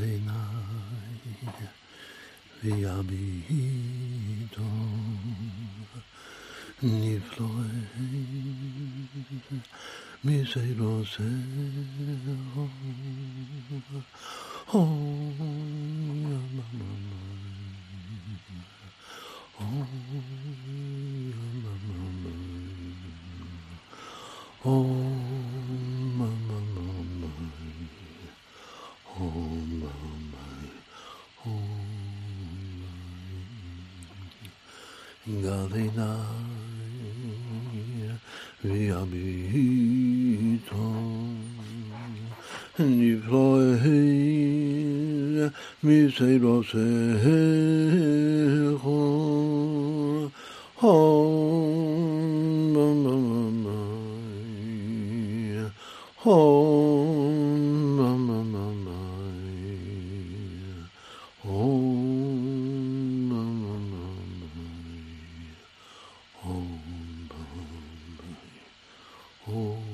Galenai Viabito Nifloe Miserose Oh Oh Oh, Galinaya Viamiton Niplohe Miserose Home Home Oh.